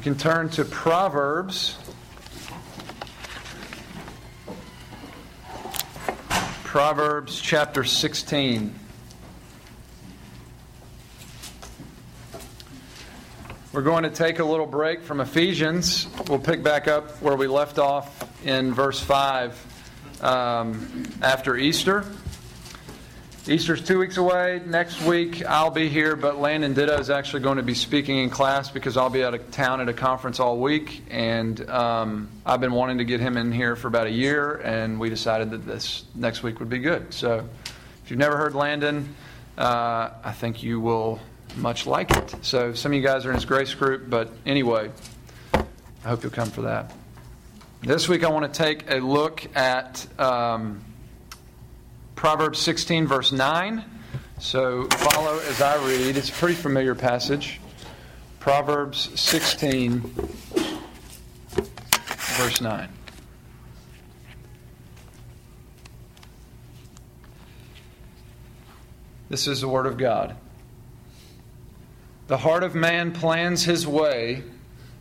You can turn to Proverbs. Proverbs chapter 16. We're going to take a little break from Ephesians. We'll pick back up where we left off in verse 5 um, after Easter. Easter's two weeks away. Next week I'll be here, but Landon Ditto is actually going to be speaking in class because I'll be out of town at a conference all week. And um, I've been wanting to get him in here for about a year, and we decided that this next week would be good. So if you've never heard Landon, uh, I think you will much like it. So some of you guys are in his grace group, but anyway, I hope you'll come for that. This week I want to take a look at. Um, Proverbs 16, verse 9. So follow as I read. It's a pretty familiar passage. Proverbs 16, verse 9. This is the Word of God. The heart of man plans his way,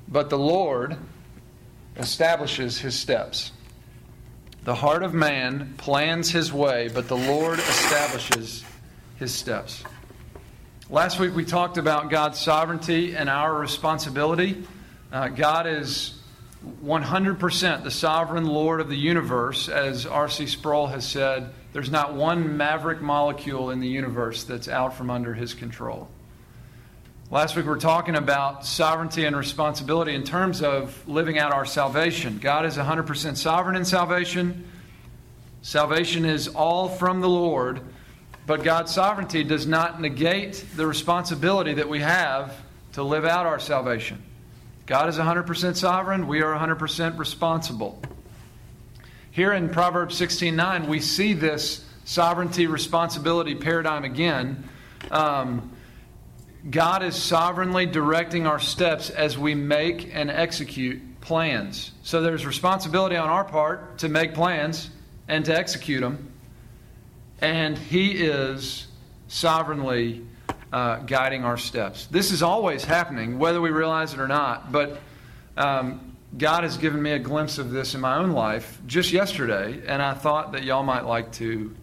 but the Lord establishes his steps. The heart of man plans his way, but the Lord establishes his steps. Last week we talked about God's sovereignty and our responsibility. Uh, God is 100% the sovereign Lord of the universe. As R.C. Sproul has said, there's not one maverick molecule in the universe that's out from under his control. Last week we were talking about sovereignty and responsibility in terms of living out our salvation. God is 100% sovereign in salvation. Salvation is all from the Lord, but God's sovereignty does not negate the responsibility that we have to live out our salvation. God is 100% sovereign, we are 100% responsible. Here in Proverbs 16:9, we see this sovereignty responsibility paradigm again. Um, God is sovereignly directing our steps as we make and execute plans. So there's responsibility on our part to make plans and to execute them. And He is sovereignly uh, guiding our steps. This is always happening, whether we realize it or not. But um, God has given me a glimpse of this in my own life just yesterday, and I thought that y'all might like to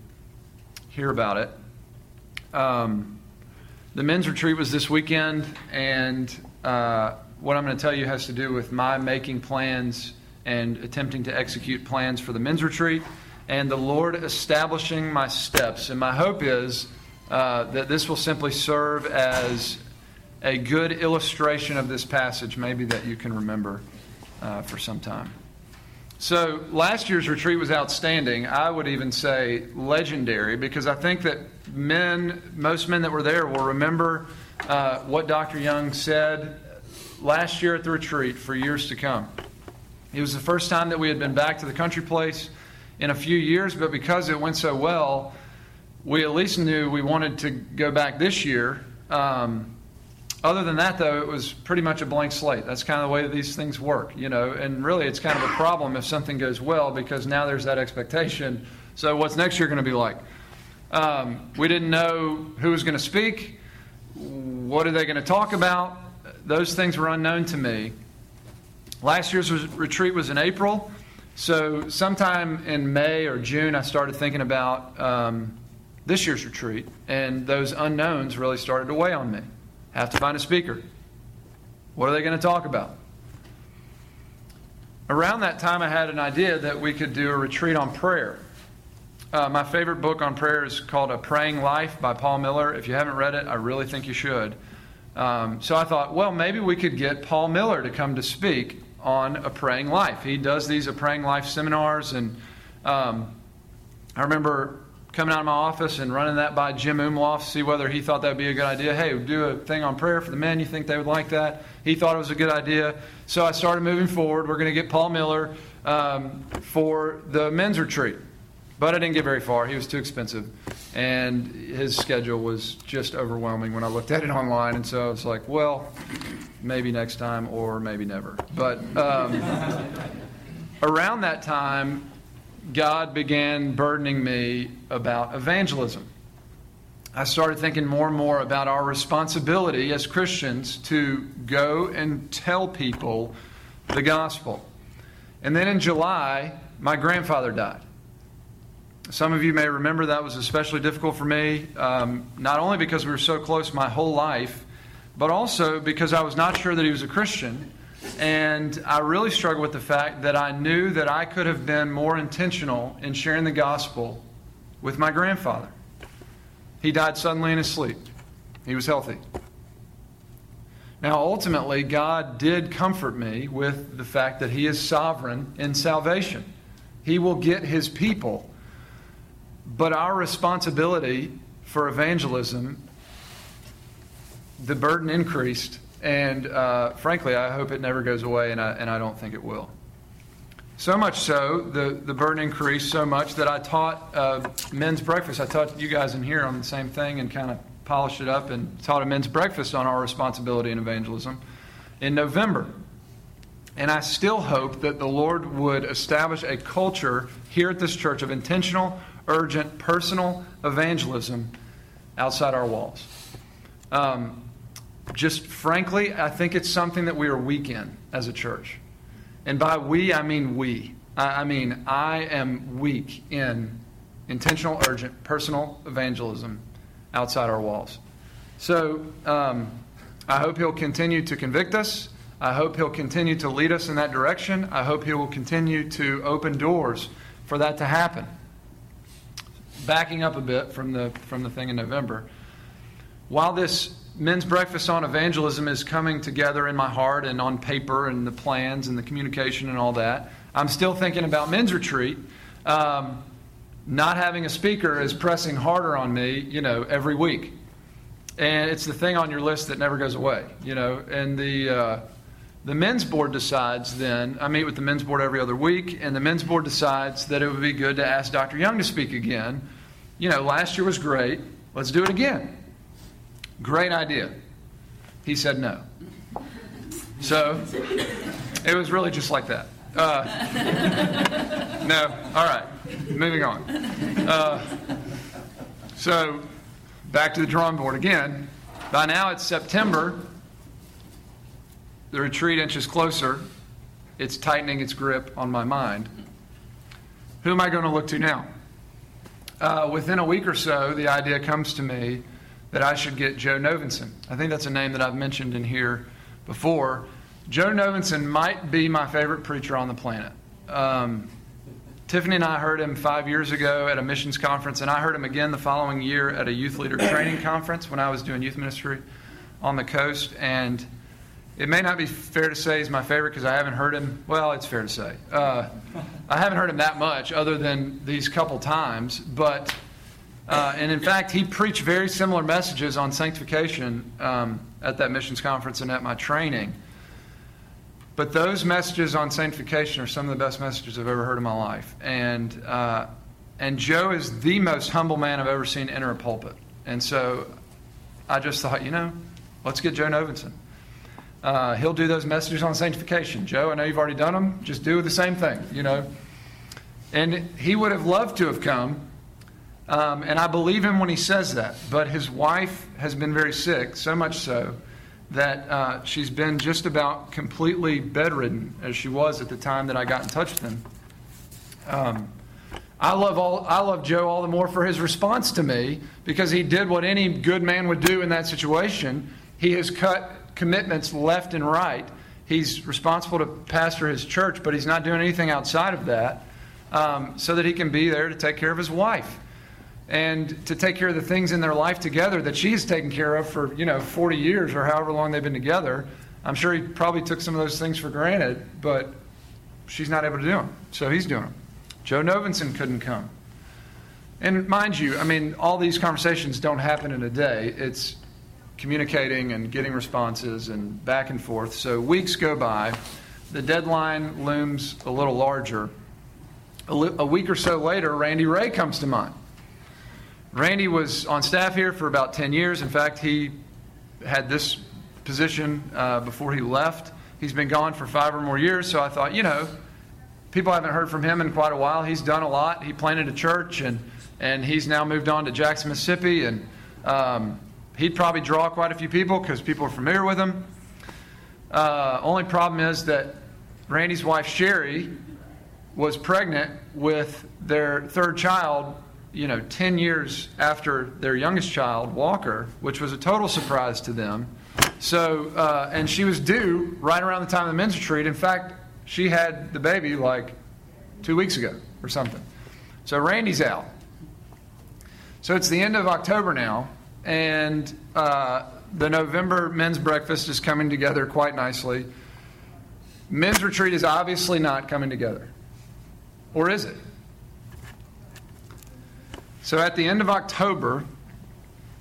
hear about it. Um, the men's retreat was this weekend, and uh, what I'm going to tell you has to do with my making plans and attempting to execute plans for the men's retreat, and the Lord establishing my steps. And my hope is uh, that this will simply serve as a good illustration of this passage, maybe that you can remember uh, for some time. So last year's retreat was outstanding. I would even say legendary because I think that men, most men that were there, will remember uh, what Dr. Young said last year at the retreat for years to come. It was the first time that we had been back to the country place in a few years, but because it went so well, we at least knew we wanted to go back this year. Um, other than that, though, it was pretty much a blank slate. That's kind of the way these things work, you know. And really, it's kind of a problem if something goes well because now there's that expectation. So, what's next year going to be like? Um, we didn't know who was going to speak. What are they going to talk about? Those things were unknown to me. Last year's retreat was in April. So, sometime in May or June, I started thinking about um, this year's retreat, and those unknowns really started to weigh on me. Have to find a speaker. What are they going to talk about? Around that time, I had an idea that we could do a retreat on prayer. Uh, my favorite book on prayer is called A Praying Life by Paul Miller. If you haven't read it, I really think you should. Um, so I thought, well, maybe we could get Paul Miller to come to speak on a praying life. He does these a praying life seminars, and um, I remember coming out of my office and running that by Jim Umloff, see whether he thought that would be a good idea. Hey, do a thing on prayer for the men. You think they would like that? He thought it was a good idea. So I started moving forward. We're going to get Paul Miller um, for the men's retreat. But I didn't get very far. He was too expensive. And his schedule was just overwhelming when I looked at it online. And so I was like, well, maybe next time or maybe never. But um, around that time, God began burdening me about evangelism. I started thinking more and more about our responsibility as Christians to go and tell people the gospel. And then in July, my grandfather died. Some of you may remember that was especially difficult for me, um, not only because we were so close my whole life, but also because I was not sure that he was a Christian. And I really struggled with the fact that I knew that I could have been more intentional in sharing the gospel with my grandfather. He died suddenly in his sleep. He was healthy. Now, ultimately, God did comfort me with the fact that He is sovereign in salvation. He will get His people. But our responsibility for evangelism, the burden increased. And uh, frankly, I hope it never goes away, and I, and I don't think it will. So much so, the, the burden increased so much that I taught uh, men's breakfast. I taught you guys in here on the same thing and kind of polished it up and taught a men's breakfast on our responsibility in evangelism in November. And I still hope that the Lord would establish a culture here at this church of intentional, urgent, personal evangelism outside our walls. Um, just frankly, I think it's something that we are weak in as a church. And by we, I mean we. I mean, I am weak in intentional, urgent, personal evangelism outside our walls. So um, I hope He'll continue to convict us. I hope He'll continue to lead us in that direction. I hope He will continue to open doors for that to happen. Backing up a bit from the, from the thing in November, while this men's breakfast on evangelism is coming together in my heart and on paper and the plans and the communication and all that. I'm still thinking about men's retreat. Um, not having a speaker is pressing harder on me, you know, every week. And it's the thing on your list that never goes away, you know. And the uh, the men's board decides then. I meet with the men's board every other week, and the men's board decides that it would be good to ask Dr. Young to speak again. You know, last year was great. Let's do it again. Great idea. He said no. So it was really just like that. Uh, no, all right, moving on. Uh, so back to the drawing board again. By now it's September. The retreat inches closer. It's tightening its grip on my mind. Who am I going to look to now? Uh, within a week or so, the idea comes to me that I should get Joe Novenson. I think that's a name that I've mentioned in here before. Joe Novenson might be my favorite preacher on the planet. Um, Tiffany and I heard him five years ago at a missions conference, and I heard him again the following year at a youth leader training conference when I was doing youth ministry on the coast. And it may not be fair to say he's my favorite because I haven't heard him. Well, it's fair to say. Uh, I haven't heard him that much other than these couple times, but uh, and in fact, he preached very similar messages on sanctification um, at that missions conference and at my training. But those messages on sanctification are some of the best messages I've ever heard in my life. And, uh, and Joe is the most humble man I've ever seen enter a pulpit. And so I just thought, you know, let's get Joe Novenson. Uh, he'll do those messages on sanctification. Joe, I know you've already done them. Just do the same thing, you know. And he would have loved to have come um, and I believe him when he says that. But his wife has been very sick, so much so that uh, she's been just about completely bedridden, as she was at the time that I got in touch with him. Um, I love all I love Joe all the more for his response to me because he did what any good man would do in that situation. He has cut commitments left and right. He's responsible to pastor his church, but he's not doing anything outside of that, um, so that he can be there to take care of his wife and to take care of the things in their life together that she's taken care of for you know 40 years or however long they've been together i'm sure he probably took some of those things for granted but she's not able to do them so he's doing them joe novenson couldn't come. And mind you i mean all these conversations don't happen in a day. It's communicating and getting responses and back and forth. So weeks go by. The deadline looms a little larger. A, li- a week or so later randy ray comes to mind Randy was on staff here for about 10 years. In fact, he had this position uh, before he left. He's been gone for five or more years, so I thought, you know, people haven't heard from him in quite a while. He's done a lot. He planted a church, and, and he's now moved on to Jackson, Mississippi. And Um, he'd probably draw quite a few people because people are familiar with him. Uh, only problem is that Randy's wife Sherry was pregnant with their third child, you know, 10 years after their youngest child, Walker, which was a total surprise to them. So, uh, and she was due right around the time of the men's retreat. In fact, she had the baby like two weeks ago or something. So Randy's out. So it's the end of October now, and uh, the November men's breakfast is coming together quite nicely. Men's retreat is obviously not coming together. Or is it? So at the end of October,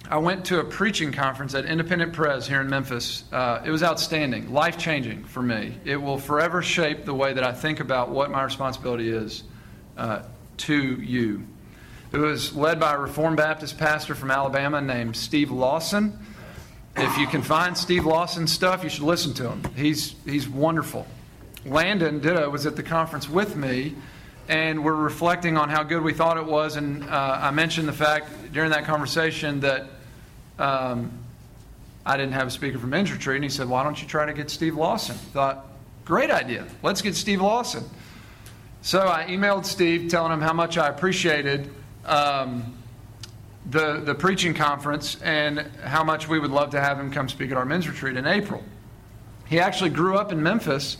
I went to a preaching conference at Independent Pres here in Memphis. Uh, it was outstanding, life changing for me. It will forever shape the way that I think about what my responsibility is uh, to you. It was led by a Reformed Baptist pastor from Alabama named Steve Lawson. If you can find Steve Lawson's stuff, you should listen to him. He's, he's wonderful. Landon Ditto was at the conference with me and we're reflecting on how good we thought it was. And uh, I mentioned the fact during that conversation that um, I didn't have a speaker from Men's Retreat, and he said, "Why don't you try to get Steve Lawson?" Thought, great idea. Let's get Steve Lawson. So I emailed Steve, telling him how much I appreciated um, the the preaching conference and how much we would love to have him come speak at our Men's Retreat in April. He actually grew up in Memphis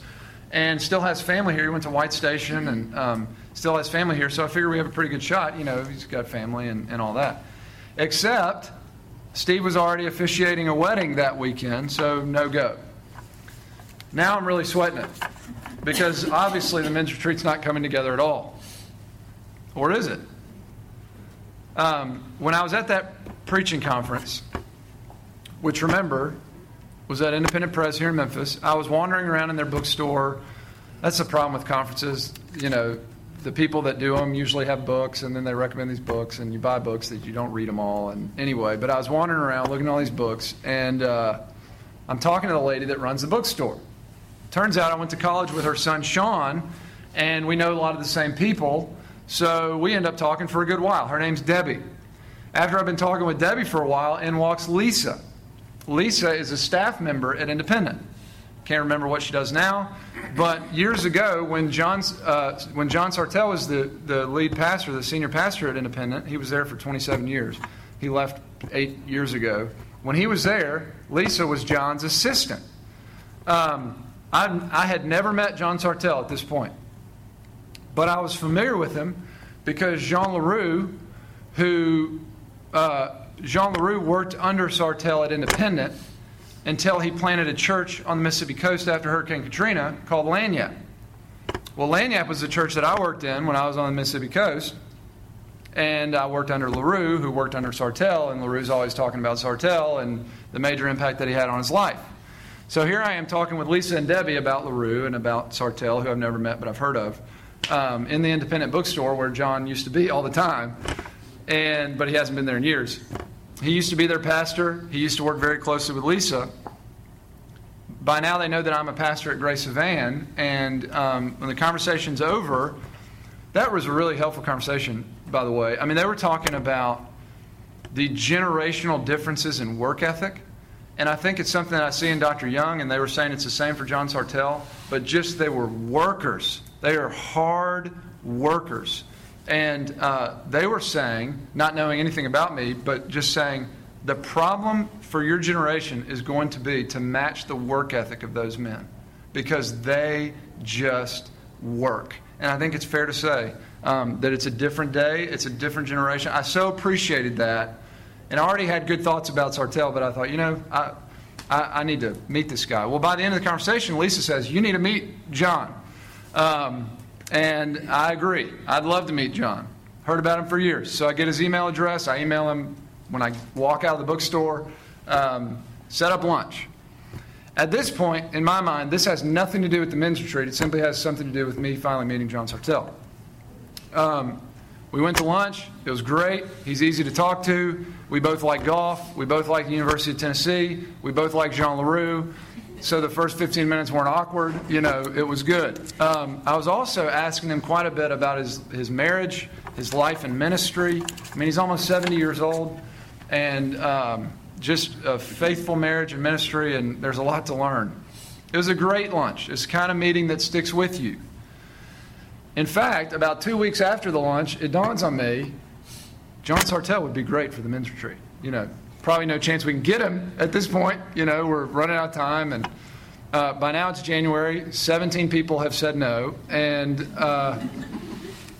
and still has family here. He went to White Station and um, still has family here. So I figure we have a pretty good shot. You know, he's got family and, and all that. Except Steve was already officiating a wedding that weekend, so no go. Now I'm really sweating it because obviously the men's retreat's not coming together at all. Or is it? Um, when I was at that preaching conference, which remember was at Independent Pres here in Memphis. I was wandering around in their bookstore. That's the problem with conferences. You know, the people that do them usually have books, and then they recommend these books, and you buy books that you don't read them all. And anyway, but I was wandering around looking at all these books, and uh, I'm talking to the lady that runs the bookstore. Turns out I went to college with her son Sean, and we know a lot of the same people. So we end up talking for a good while. Her name's Debbie. After I've been talking with Debbie for a while, in walks Lisa. Lisa is a staff member at Independent. Can't remember what she does now, but years ago, when John uh, when John Sartelle was the, the lead pastor, the senior pastor at Independent, he was there for 27 years. He left eight years ago. When he was there, Lisa was John's assistant. Um, I, I had never met John Sartelle at this point, but I was familiar with him because Jean Larroux, who uh, Jean Larroux worked under Sartelle at Independent until he planted a church on the Mississippi coast after Hurricane Katrina called Lagniappe. Well, Lagniappe was the church that I worked in when I was on the Mississippi coast. And I worked under Larroux, who worked under Sartelle, and Larroux's always talking about Sartelle and the major impact that he had on his life. So here I am talking with Lisa and Debbie about Larroux and about Sartell, who I've never met but I've heard of, um, in the independent bookstore where John used to be all the time and but he hasn't been there in years. He used to be their pastor. He used to work very closely with Lisa. By now, they know that I'm a pastor at Grace of Ann, and um, when the conversation's over, that was a really helpful conversation, by the way. I mean, they were talking about the generational differences in work ethic. And I think it's something that I see in Dr. Young, and they were saying it's the same for John Sartelle, but just they were workers. They are hard workers. And uh, they were saying, not knowing anything about me, but just saying, the problem for your generation is going to be to match the work ethic of those men because they just work. And I think it's fair to say um, that it's a different day, it's a different generation. I so appreciated that. And I already had good thoughts about Sartelle, but I thought, you know, I, I, I need to meet this guy. Well, by the end of the conversation, Lisa says, You need to meet John. Um, and I agree. I'd love to meet John. Heard about him for years. So I get his email address. I email him when I walk out of the bookstore. Um, set up lunch. At this point, in my mind, this has nothing to do with the men's retreat. It simply has something to do with me finally meeting John Sartelle. Um, we went to lunch. It was great. He's easy to talk to. We both like golf. We both like the University of Tennessee. We both like Jean Larroux so the first 15 minutes weren't awkward. You know, it was good. Um, I was also asking him quite a bit about his, his marriage, his life and ministry. I mean, he's almost 70 years old. and um, just a faithful marriage and ministry, and there's a lot to learn. It was a great lunch. It's kind of meeting that sticks with you. In fact, about two weeks after the lunch, it dawns on me John Sartelle would be great for the men's retreat. You know, probably no chance we can get him at this point. You know, we're running out of time, and uh, by now it's January. 17 people have said no, and uh,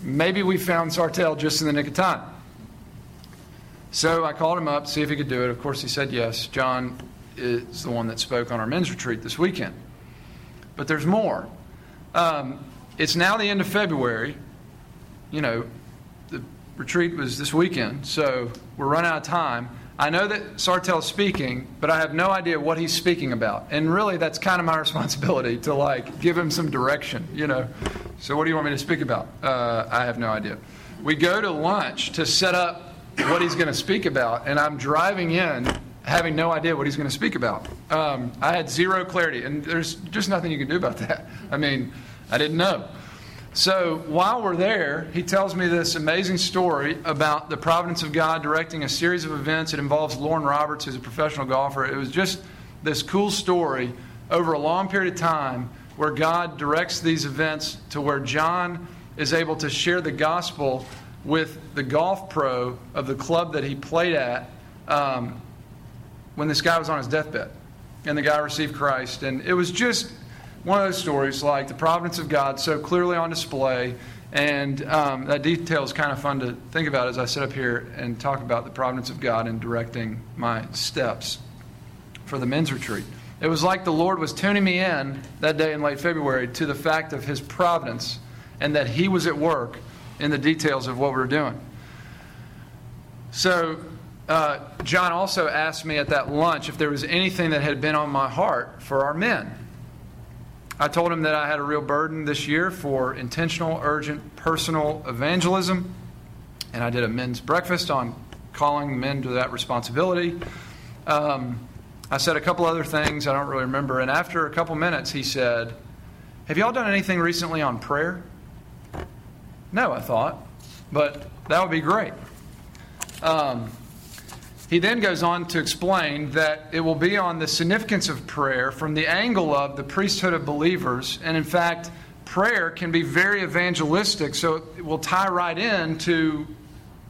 maybe we found Sartelle just in the nick of time. So I called him up see if he could do it. Of course, he said yes. John is the one that spoke on our men's retreat this weekend. But there's more. Um, it's now the end of February. You know, the retreat was this weekend, so we're running out of time. I know that Sartelle's speaking, but I have no idea what he's speaking about. And really, that's kind of my responsibility to like give him some direction, you know. So, what do you want me to speak about? Uh, I have no idea. We go to lunch to set up what he's going to speak about, and I'm driving in having no idea what he's going to speak about. Um, I had zero clarity, and there's just nothing you can do about that. I mean, I didn't know. So while we're there, he tells me this amazing story about the providence of God directing a series of events. It involves Loren Roberts, who's a professional golfer. It was just this cool story over a long period of time where God directs these events to where John is able to share the gospel with the golf pro of the club that he played at um, when this guy was on his deathbed. And the guy received Christ. And it was just one of those stories like the providence of God so clearly on display. And um, that detail is kind of fun to think about as I sit up here and talk about the providence of God in directing my steps for the men's retreat. It was like the Lord was tuning me in that day in late February to the fact of His providence and that He was at work in the details of what we were doing. So, uh, John also asked me at that lunch if there was anything that had been on my heart for our men. I told him that I had a real burden this year for intentional, urgent, personal evangelism. And I did a men's breakfast on calling men to that responsibility. Um, I said a couple other things I don't really remember. And after a couple minutes, he said, Have y'all done anything recently on prayer? No, I thought, but that would be great. Um, he then goes on to explain that it will be on the significance of prayer from the angle of the priesthood of believers. And in fact, prayer can be very evangelistic, so it will tie right into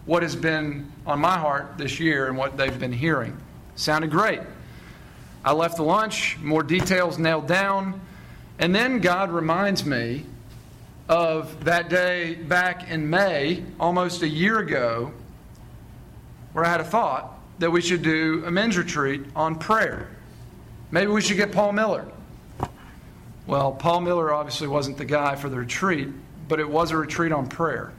what has been on my heart this year and what they've been hearing. Sounded great. I left the lunch, more details nailed down, and then God reminds me of that day back in May, almost a year ago, where I had a thought that we should do a men's retreat on prayer. Maybe we should get Paul Miller. Well, Paul Miller obviously wasn't the guy for the retreat, but it was a retreat on prayer.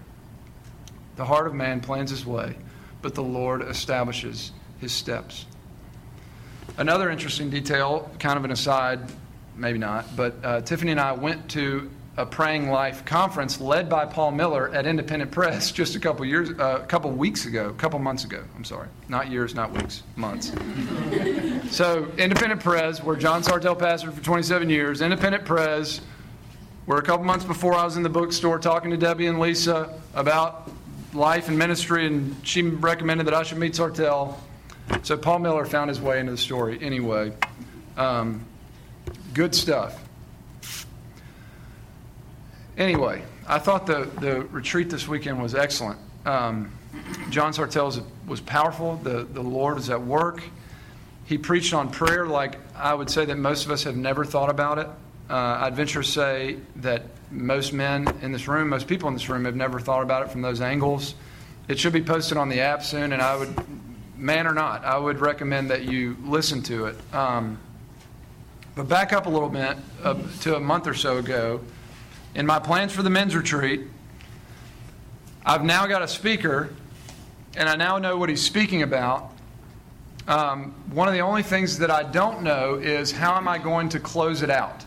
The heart of man plans his way, but the Lord establishes his steps. Another interesting detail, kind of an aside, maybe not, but uh, Tiffany and I went to a Praying Life conference led by Paul Miller at Independent Pres just a couple years, uh, a couple weeks ago, a couple months ago. I'm sorry, not years, not weeks, months. so Independent Pres, where John Sartelle pastored for 27 years, Independent Pres, where a couple months before I was in the bookstore talking to Debbie and Lisa about life and ministry, and she recommended that I should meet Sartelle. So Paul Miller found his way into the story anyway. Um, good stuff. Anyway, I thought the, the retreat this weekend was excellent. Um, John Sartelle was powerful. The, the Lord is at work. He preached on prayer like I would say that most of us have never thought about it. Uh, I'd venture to say that most men in this room, most people in this room, have never thought about it from those angles. It should be posted on the app soon, and I would, man or not, I would recommend that you listen to it. Um, but back up a little bit uh, to a month or so ago in my plans for the men's retreat, I've now got a speaker, and I now know what he's speaking about. Um, one of the only things that I don't know is how am I going to close it out?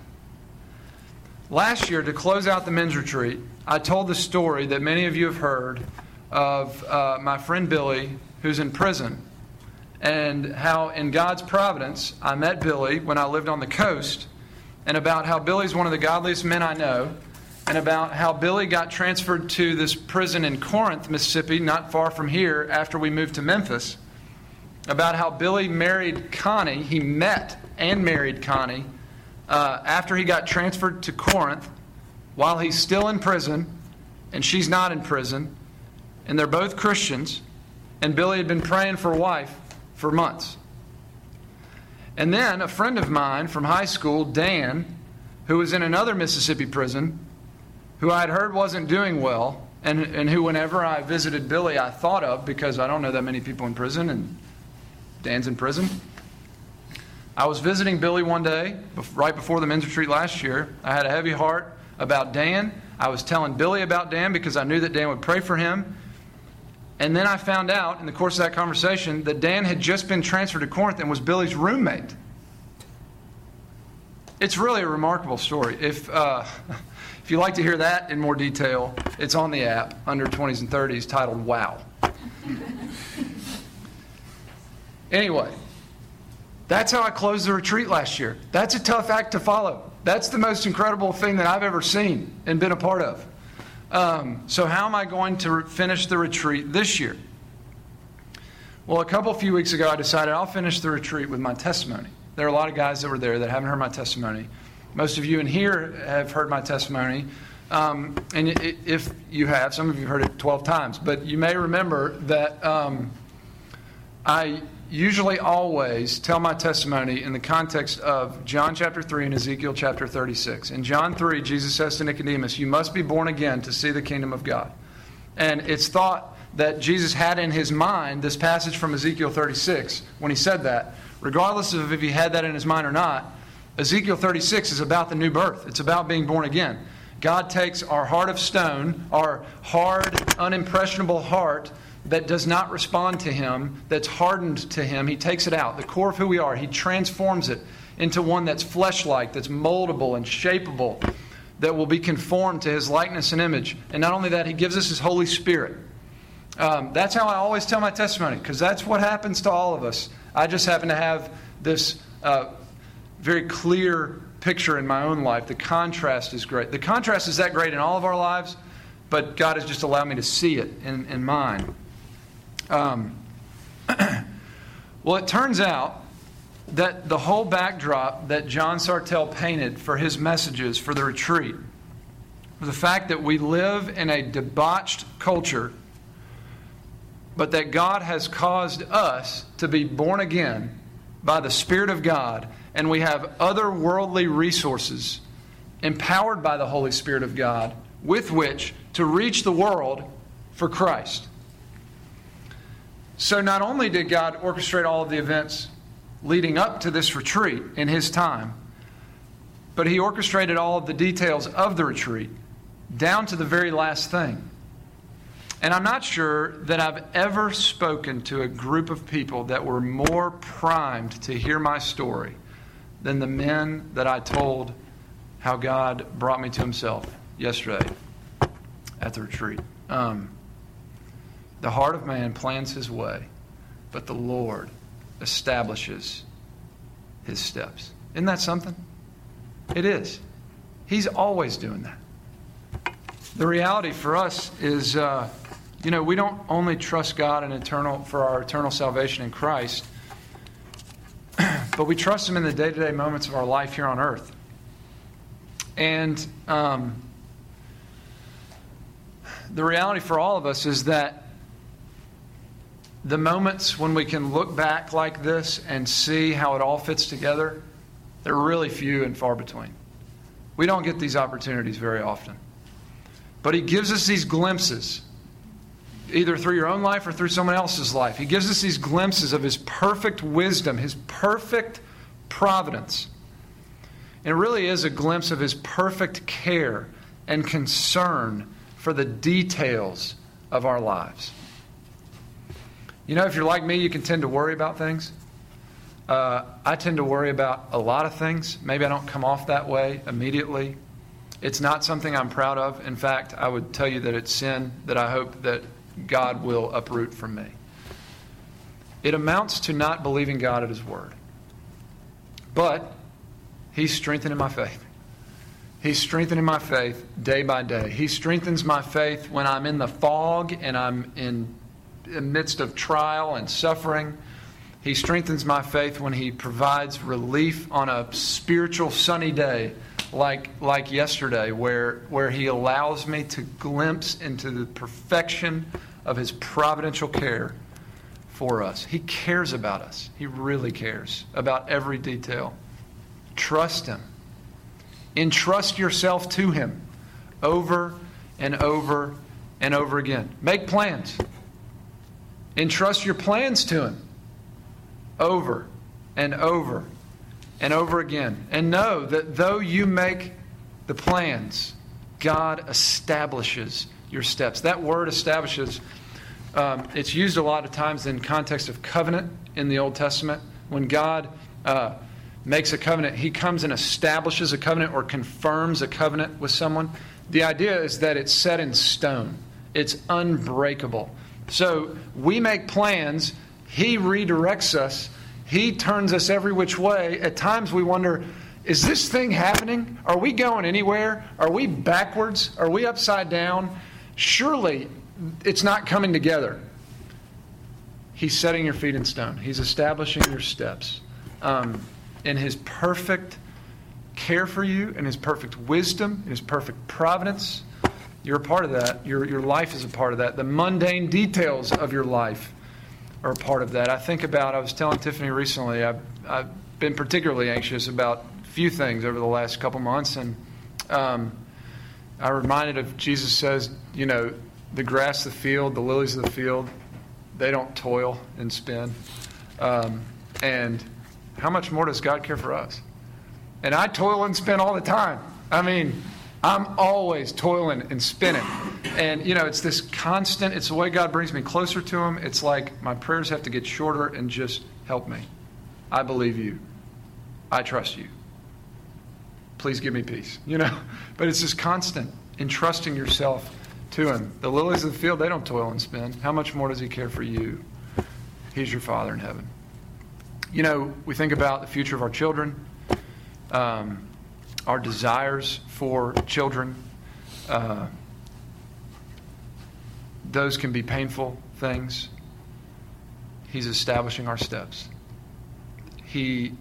Last year, to close out the men's retreat, I told the story that many of you have heard of uh, my friend Billy, who's in prison, and how in God's providence I met Billy when I lived on the coast, and about how Billy's one of the godliest men I know and about how Billy got transferred to this prison in Corinth, Mississippi, not far from here, after we moved to Memphis. about how Billy married Connie. He met and married Connie uh, after he got transferred to Corinth while he's still in prison and she's not in prison. And they're both Christians. And Billy had been praying for a wife for months. And then a friend of mine from high school, Dan, who was in another Mississippi prison, who I had heard wasn't doing well, and, and who, whenever I visited Billy, I thought of because I don't know that many people in prison, and Dan's in prison. I was visiting Billy one day, right before the men's retreat last year. I had a heavy heart about Dan. I was telling Billy about Dan because I knew that Dan would pray for him. And then I found out in the course of that conversation that Dan had just been transferred to Corinth and was Billy's roommate. It's really a remarkable story. If, uh, if you'd like to hear that in more detail, it's on the app under 20s and 30s titled Wow. anyway, that's how I closed the retreat last year. That's a tough act to follow. That's the most incredible thing that I've ever seen and been a part of. Um, so, how am I going to finish the retreat this year? Well, a couple few weeks ago, I decided I'll finish the retreat with my testimony. There are a lot of guys that were there that haven't heard my testimony. Most of you in here have heard my testimony. Um, and if you have, some of you have heard it 12 times, but you may remember that um, I usually always tell my testimony in the context of John chapter 3 and Ezekiel chapter 36. In John 3, Jesus says to Nicodemus, You must be born again to see the kingdom of God. And it's thought that Jesus had in his mind this passage from Ezekiel 36 when he said that. Regardless of if he had that in his mind or not, Ezekiel 36 is about the new birth, it's about being born again. God takes our heart of stone, our hard, unimpressionable heart, that does not respond to Him, that's hardened to Him, He takes it out. The core of who we are, He transforms it into one that's flesh like, that's moldable and shapeable, that will be conformed to His likeness and image. And not only that, He gives us His Holy Spirit. Um, that's how I always tell my testimony, because that's what happens to all of us. I just happen to have this uh, very clear picture in my own life. The contrast is great. The contrast is that great in all of our lives, but God has just allowed me to see it in, in mine. Um, well, it turns out that the whole backdrop that John Sartelle painted for his messages for the retreat was the fact that we live in a debauched culture, but that God has caused us to be born again by the Spirit of God, and we have other worldly resources empowered by the Holy Spirit of God with which to reach the world for Christ. So, not only did God orchestrate all of the events leading up to this retreat in His time, but He orchestrated all of the details of the retreat down to the very last thing. And I'm not sure that I've ever spoken to a group of people that were more primed to hear my story than the men that I told how God brought me to Himself yesterday at the retreat. Um, the heart of man plans his way, but the Lord establishes his steps. Isn't that something? It is. He's always doing that. The reality for us is, uh, you know, we don't only trust God and eternal for our eternal salvation in Christ, but we trust Him in the day-to-day moments of our life here on earth. And um, the reality for all of us is that the moments when we can look back like this and see how it all fits together, they're really few and far between. We don't get these opportunities very often. But He gives us these glimpses, either through your own life or through someone else's life. He gives us these glimpses of His perfect wisdom, His perfect providence. And it really is a glimpse of His perfect care and concern for the details of our lives. You know, if you're like me, you can tend to worry about things. Uh, I tend to worry about a lot of things. Maybe I don't come off that way immediately. It's not something I'm proud of. In fact, I would tell you that it's sin that I hope that God will uproot from me. It amounts to not believing God at His Word. But He's strengthening my faith. He's strengthening my faith day by day. He strengthens my faith when I'm in the fog and I'm in the midst of trial and suffering. He strengthens my faith when He provides relief on a spiritual sunny day like, like yesterday, where, where He allows me to glimpse into the perfection of His providential care for us. He cares about us, He really cares about every detail. Trust Him. Entrust yourself to Him over and over and over again. Make plans. Entrust your plans to Him over and over and over again. And know that though you make the plans, God establishes your steps. That word establishes, um, it's used a lot of times in context of covenant in the Old Testament. When God uh, makes a covenant, he comes and establishes a covenant or confirms a covenant with someone. The idea is that it's set in stone, it's unbreakable. So we make plans, he redirects us he turns us every which way. At times we wonder, is this thing happening? Are we going anywhere? Are we backwards? Are we upside down? Surely it's not coming together. He's setting your feet in stone, He's establishing your steps. Um, in His perfect care for you, in His perfect wisdom, in His perfect providence, you're a part of that. Your, your life is a part of that. The mundane details of your life are a part of that. I think about, I was telling Tiffany recently, I've, I've been particularly anxious about a few things over the last couple months, and um, I reminded of Jesus says, you know, the grass of the field, the lilies of the field, they don't toil and spin. Um, and how much more does God care for us? And I toil and spin all the time. I mean, I'm always toiling and spinning. And, you know, it's this constant, it's the way God brings me closer to Him. It's like my prayers have to get shorter and just help me. I believe you. I trust you. Please give me peace, you know? But it's this constant entrusting yourself to Him. The lilies of the field, they don't toil and spin. How much more does He care for you? He's your Father in heaven. You know, we think about the future of our children. Um, our desires for children. Uh, those can be painful things. He's establishing our steps. He,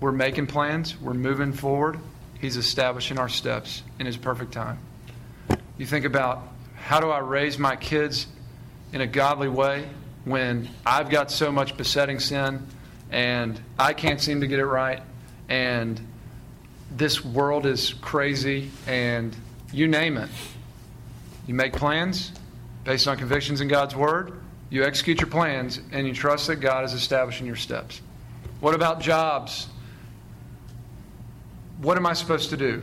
we're making plans. We're moving forward. He's establishing our steps in His perfect time. You think about how do I raise my kids in a godly way when I've got so much besetting sin and I can't seem to get it right and this world is crazy and you name it. You make plans based on convictions in God's Word, you execute your plans, and you trust that God is establishing your steps. What about jobs? What am I supposed to do?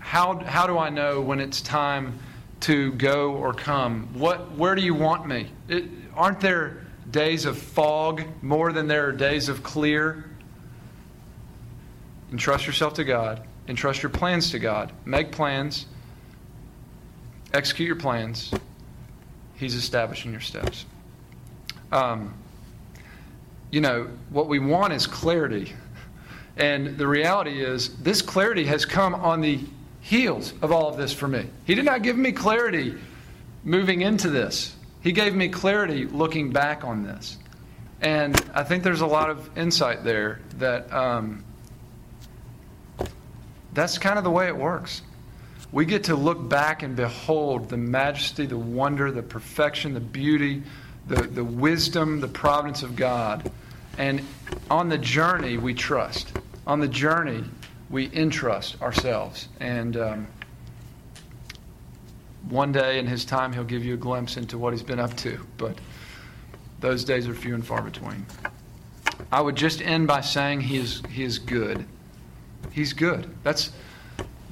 How, how do I know when it's time to go or come? What, where do you want me? It, aren't there days of fog more than there are days of clear? Entrust yourself to God. Entrust your plans to God. Make plans. Execute your plans. He's establishing your steps. Um, you know, what we want is clarity. And the reality is, this clarity has come on the heels of all of this for me. He did not give me clarity moving into this, He gave me clarity looking back on this. And I think there's a lot of insight there that um, that's kind of the way it works. We get to look back and behold the majesty, the wonder, the perfection, the beauty, the, the wisdom, the providence of God. And on the journey, we trust. On the journey, we entrust ourselves. And um, one day in His time, He'll give you a glimpse into what He's been up to. But those days are few and far between. I would just end by saying He is, he is good. He's good. That's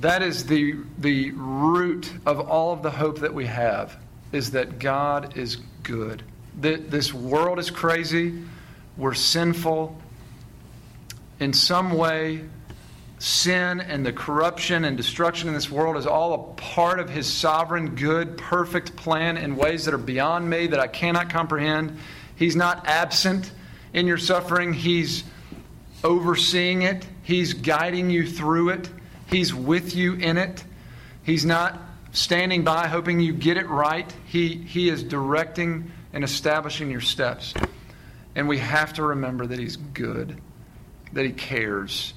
that is the the root of all of the hope that we have is that God is good. That this world is crazy. We're sinful. In some way, sin and the corruption and destruction in this world is all a part of his sovereign, good, perfect plan in ways that are beyond me that I cannot comprehend. He's not absent in your suffering. He's overseeing it, He's guiding you through it, He's with you in it. He's not standing by hoping you get it right. He, he is directing and establishing your steps. And we have to remember that He's good, that He cares,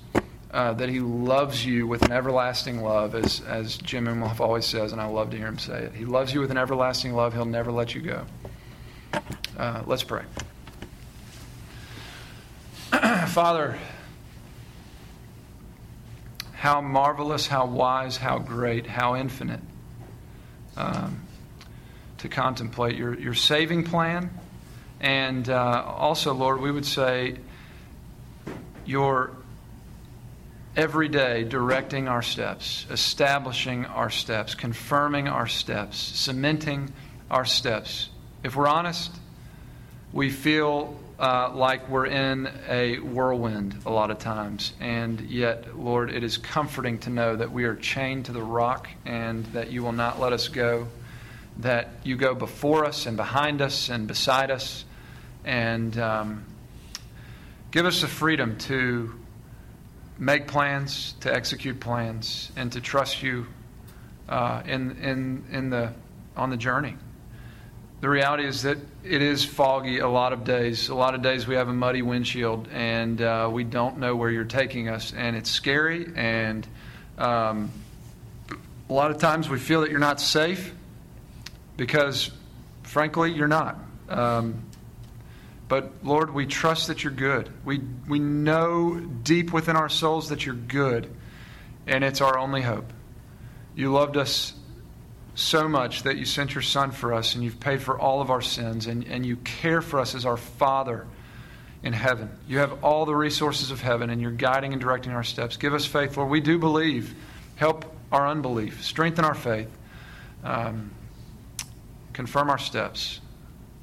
uh, that He loves you with an everlasting love, as, as Jim Imhoff always says, and I love to hear him say it. He loves you with an everlasting love. He'll never let you go. Uh, let's pray. Father, how marvelous, how wise, how great, how infinite um, to contemplate your, your saving plan. And uh, also, Lord, we would say your every day directing our steps, establishing our steps, confirming our steps, cementing our steps. If we're honest, we feel uh, like we're in a whirlwind a lot of times. And yet, Lord, it is comforting to know that we are chained to the rock and that you will not let us go, that you go before us and behind us and beside us. And um, give us the freedom to make plans, to execute plans, and to trust you uh, in, in, in the, on the journey the reality is that it is foggy a lot of days. A lot of days we have a muddy windshield and uh, we don't know where you're taking us, and it's scary. And um, a lot of times we feel that you're not safe because, frankly, you're not. Um, but Lord, we trust that you're good. We, we know deep within our souls that you're good, and it's our only hope. You loved us so much that you sent your Son for us and you've paid for all of our sins and, and you care for us as our Father in heaven. You have all the resources of heaven and you're guiding and directing our steps. Give us faith, Lord. We do believe. Help our unbelief, strengthen our faith, um, confirm our steps.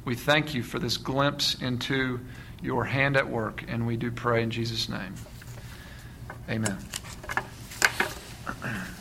We thank you for this glimpse into your hand at work, and we do pray in Jesus' name. Amen.